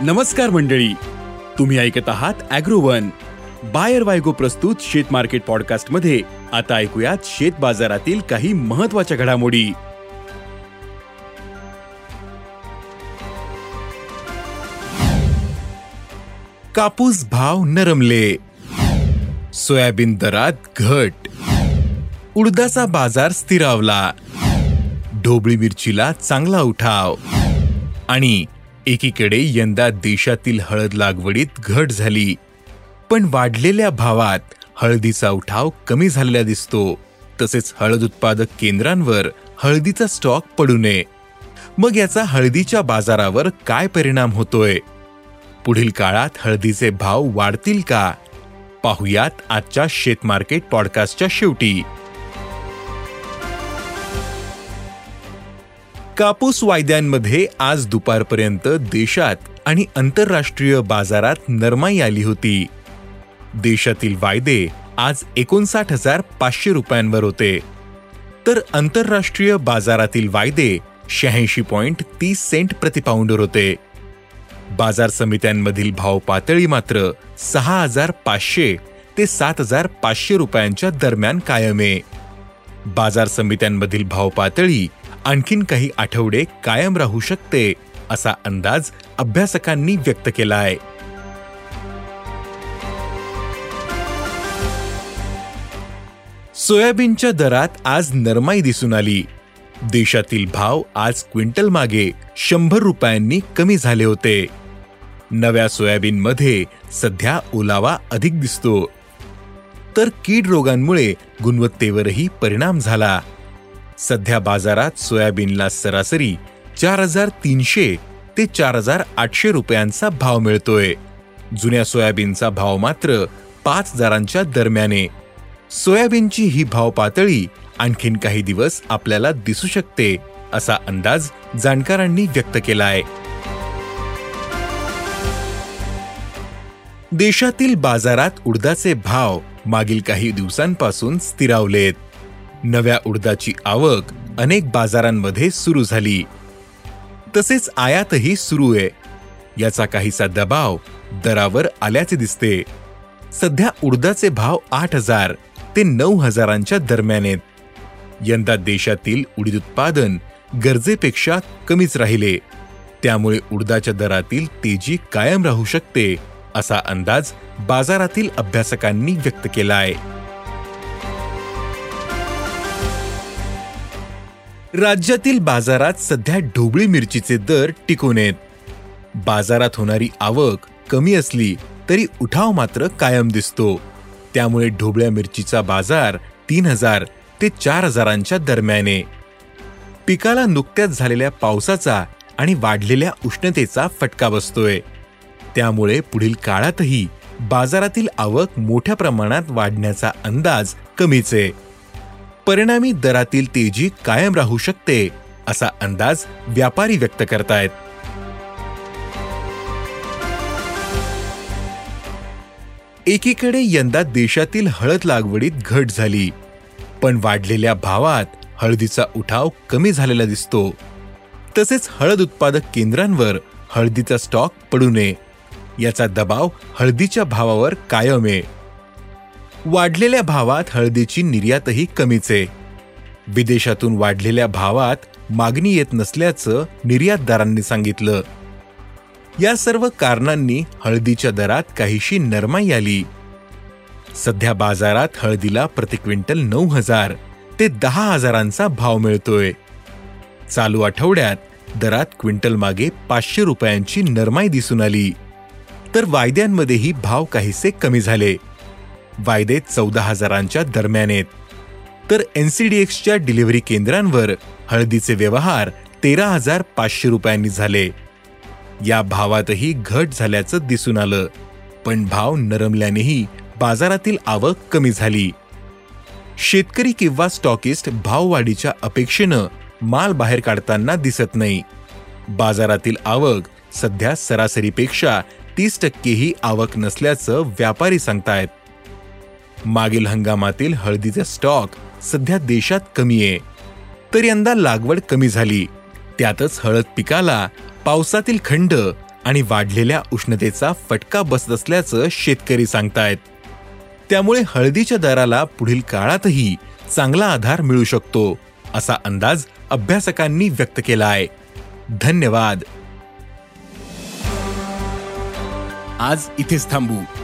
नमस्कार मंडळी. तुम्ही ऐकत आहात अॅग्रोवन. बायर वायगो प्रस्तुत शेत मार्केट पॉडकास्टमध्ये आता ऐकूयात शेत बाजारातील काही महत्त्वाच्या घडामोडी. कापूस भाव नरमले. सोयाबीन दरात घट. उडदाचा बाजार स्थिरावला. ढोबळी मिरचीला चांगला उठाव. आणि एकीकडे यंदा देशातील हळद लागवडीत घट झाली पण वाढलेल्या भावात हळदीचा उठाव कमी झालेला दिसतो. तसेच हळद उत्पादक केंद्रांवर हळदीचा स्टॉक पडू नये. मग याचा हळदीच्या बाजारावर काय परिणाम होतोय? पुढील काळात हळदीचे भाव वाढतील का? पाहुयात आजच्या शेतमार्केट पॉडकास्टच्या शेवटी. कापूस वायद्यांमध्ये आज दुपारपर्यंत देशात आणि आंतरराष्ट्रीय बाजारात नरमाई आली होती. देशातील वायदे आज एकोणसाठ हजार पाचशे रुपयांवर होते. तर आंतरराष्ट्रीय बाजारातील वायदे शहाऐंशी पॉइंट तीस सेंट प्रतिपाऊंडर होते. बाजार समित्यांमधील भाव पातळी मात्र सहा हजार पाचशे ते सात हजार पाचशे रुपयांच्या दरम्यान कायम आहे. बाजार समित्यांमधील भाव पातळी आणखीन काही आठवडे कायम राहू शकते असा अंदाज अभ्यासकांनी व्यक्त केला आहे सोयाबीनच्या दरात आज नरमाई दिसून आली. देशातील भाव आज क्विंटल मागे शंभर रुपयांनी कमी झाले होते. नव्या सोयाबीनमध्ये सध्या ओलावा अधिक दिसतो. तर कीड रोगांमुळे गुणवत्तेवरही परिणाम झाला. सध्या बाजारात सोयाबीनला सरासरी चार हजार तीनशे ते चार हजार आठशे रुपयांचा भाव मिळतोय. जुन्या सोयाबीनचा भाव मात्र पाच हजारांच्या दरम्याने. सोयाबीनची ही भाव पातळी आणखीन काही दिवस आपल्याला दिसू शकते असा अंदाज जाणकारांनी व्यक्त केला आहे देशातील बाजारात उडदाचे भाव मागील काही दिवसांपासून स्थिरावलेत. नव्या उडदाची आवक अनेक बाजारांमध्ये सुरू झाली. तसेच आयातही सुरू आहे. याचा काहीसा दबाव दरावर आल्याचे दिसते. सध्या उडदाचे भाव आठ हजार ते नऊ हजारांच्या दरम्यान आहेत. यंदा देशातील उडीद उत्पादन गरजेपेक्षा कमीच राहिले. त्यामुळे उडदाच्या दरातील तेजी कायम राहू शकते असा अंदाज बाजारातील अभ्यासकांनी व्यक्त केला आहे राज्यातील बाजारात सध्या ढोबळी मिरचीचे दर टिकून आहेत. बाजारात होणारी आवक कमी असली तरी उठाव मात्र कायम दिसतो. त्यामुळे ढोबळ्या मिरचीचा बाजार तीन हजार ते चार हजारांच्या दरम्याने. पिकाला नुकत्याच झालेल्या पावसाचा आणि वाढलेल्या उष्णतेचा फटका बसतोय. त्यामुळे पुढील काळातही बाजारातील आवक मोठ्या प्रमाणात वाढण्याचा अंदाज कमीच आहे. परिणामी दरातील तेजी कायम राहू शकते असा अंदाज व्यापारी व्यक्त करतायत. एकीकडे यंदा देशातील हळद लागवडीत घट झाली पण वाढलेल्या भावात हळदीचा उठाव कमी झालेला दिसतो. तसेच हळद उत्पादक केंद्रांवर हळदीचा स्टॉक पडू नये याचा दबाव हळदीच्या भावावर कायम आहे. वाढलेल्या भावात हळदीची निर्यातही कमीच. आहे विदेशातून वाढलेल्या भावात मागणी येत नसल्याचं निर्यातदारांनी सांगितलं. या सर्व कारणांनी हळदीच्या दरात काहीशी नरमाई आली. सध्या बाजारात हळदीला प्रति क्विंटल नऊ हजार ते दहा हजारांचा भाव मिळतोय. चालू आठवड्यात दरात क्विंटल मागे पाचशे रुपयांची नरमाई दिसून आली. तर वायद्यांमध्येही भाव काहीसे कमी झाले. वायदे चौदा हजारांच्या दरम्यान आहेत. तर एनसीडीएक्सच्या डिलिव्हरी केंद्रांवर हळदीचे व्यवहार तेरा हजार पाचशे रुपयांनी झाले. या भावातही घट झाल्याचं दिसून आलं. पण भाव नरमल्यानेही बाजारातील आवक कमी झाली. शेतकरी किंवा स्टॉकिस्ट भाववाढीच्या अपेक्षेनं माल बाहेर काढताना दिसत नाही. बाजारातील आवक सध्या सरासरीपेक्षा तीस टक्केही आवक नसल्याचं व्यापारी सांगतायत. मागील हंगामातील हळदीचे स्टॉक सध्या देशात कमी आहे. तर यंदा लागवड कमी झाली. त्यातच हळद पिकाला पावसातील खंड आणि वाढलेल्या उष्णतेचा फटका बसत असल्याचं शेतकरी सांगतायत. त्यामुळे हळदीच्या दराला पुढील काळातही चांगला आधार मिळू शकतो असा अंदाज अभ्यासकांनी व्यक्त केला आहे धन्यवाद. आज इथेच थांबू.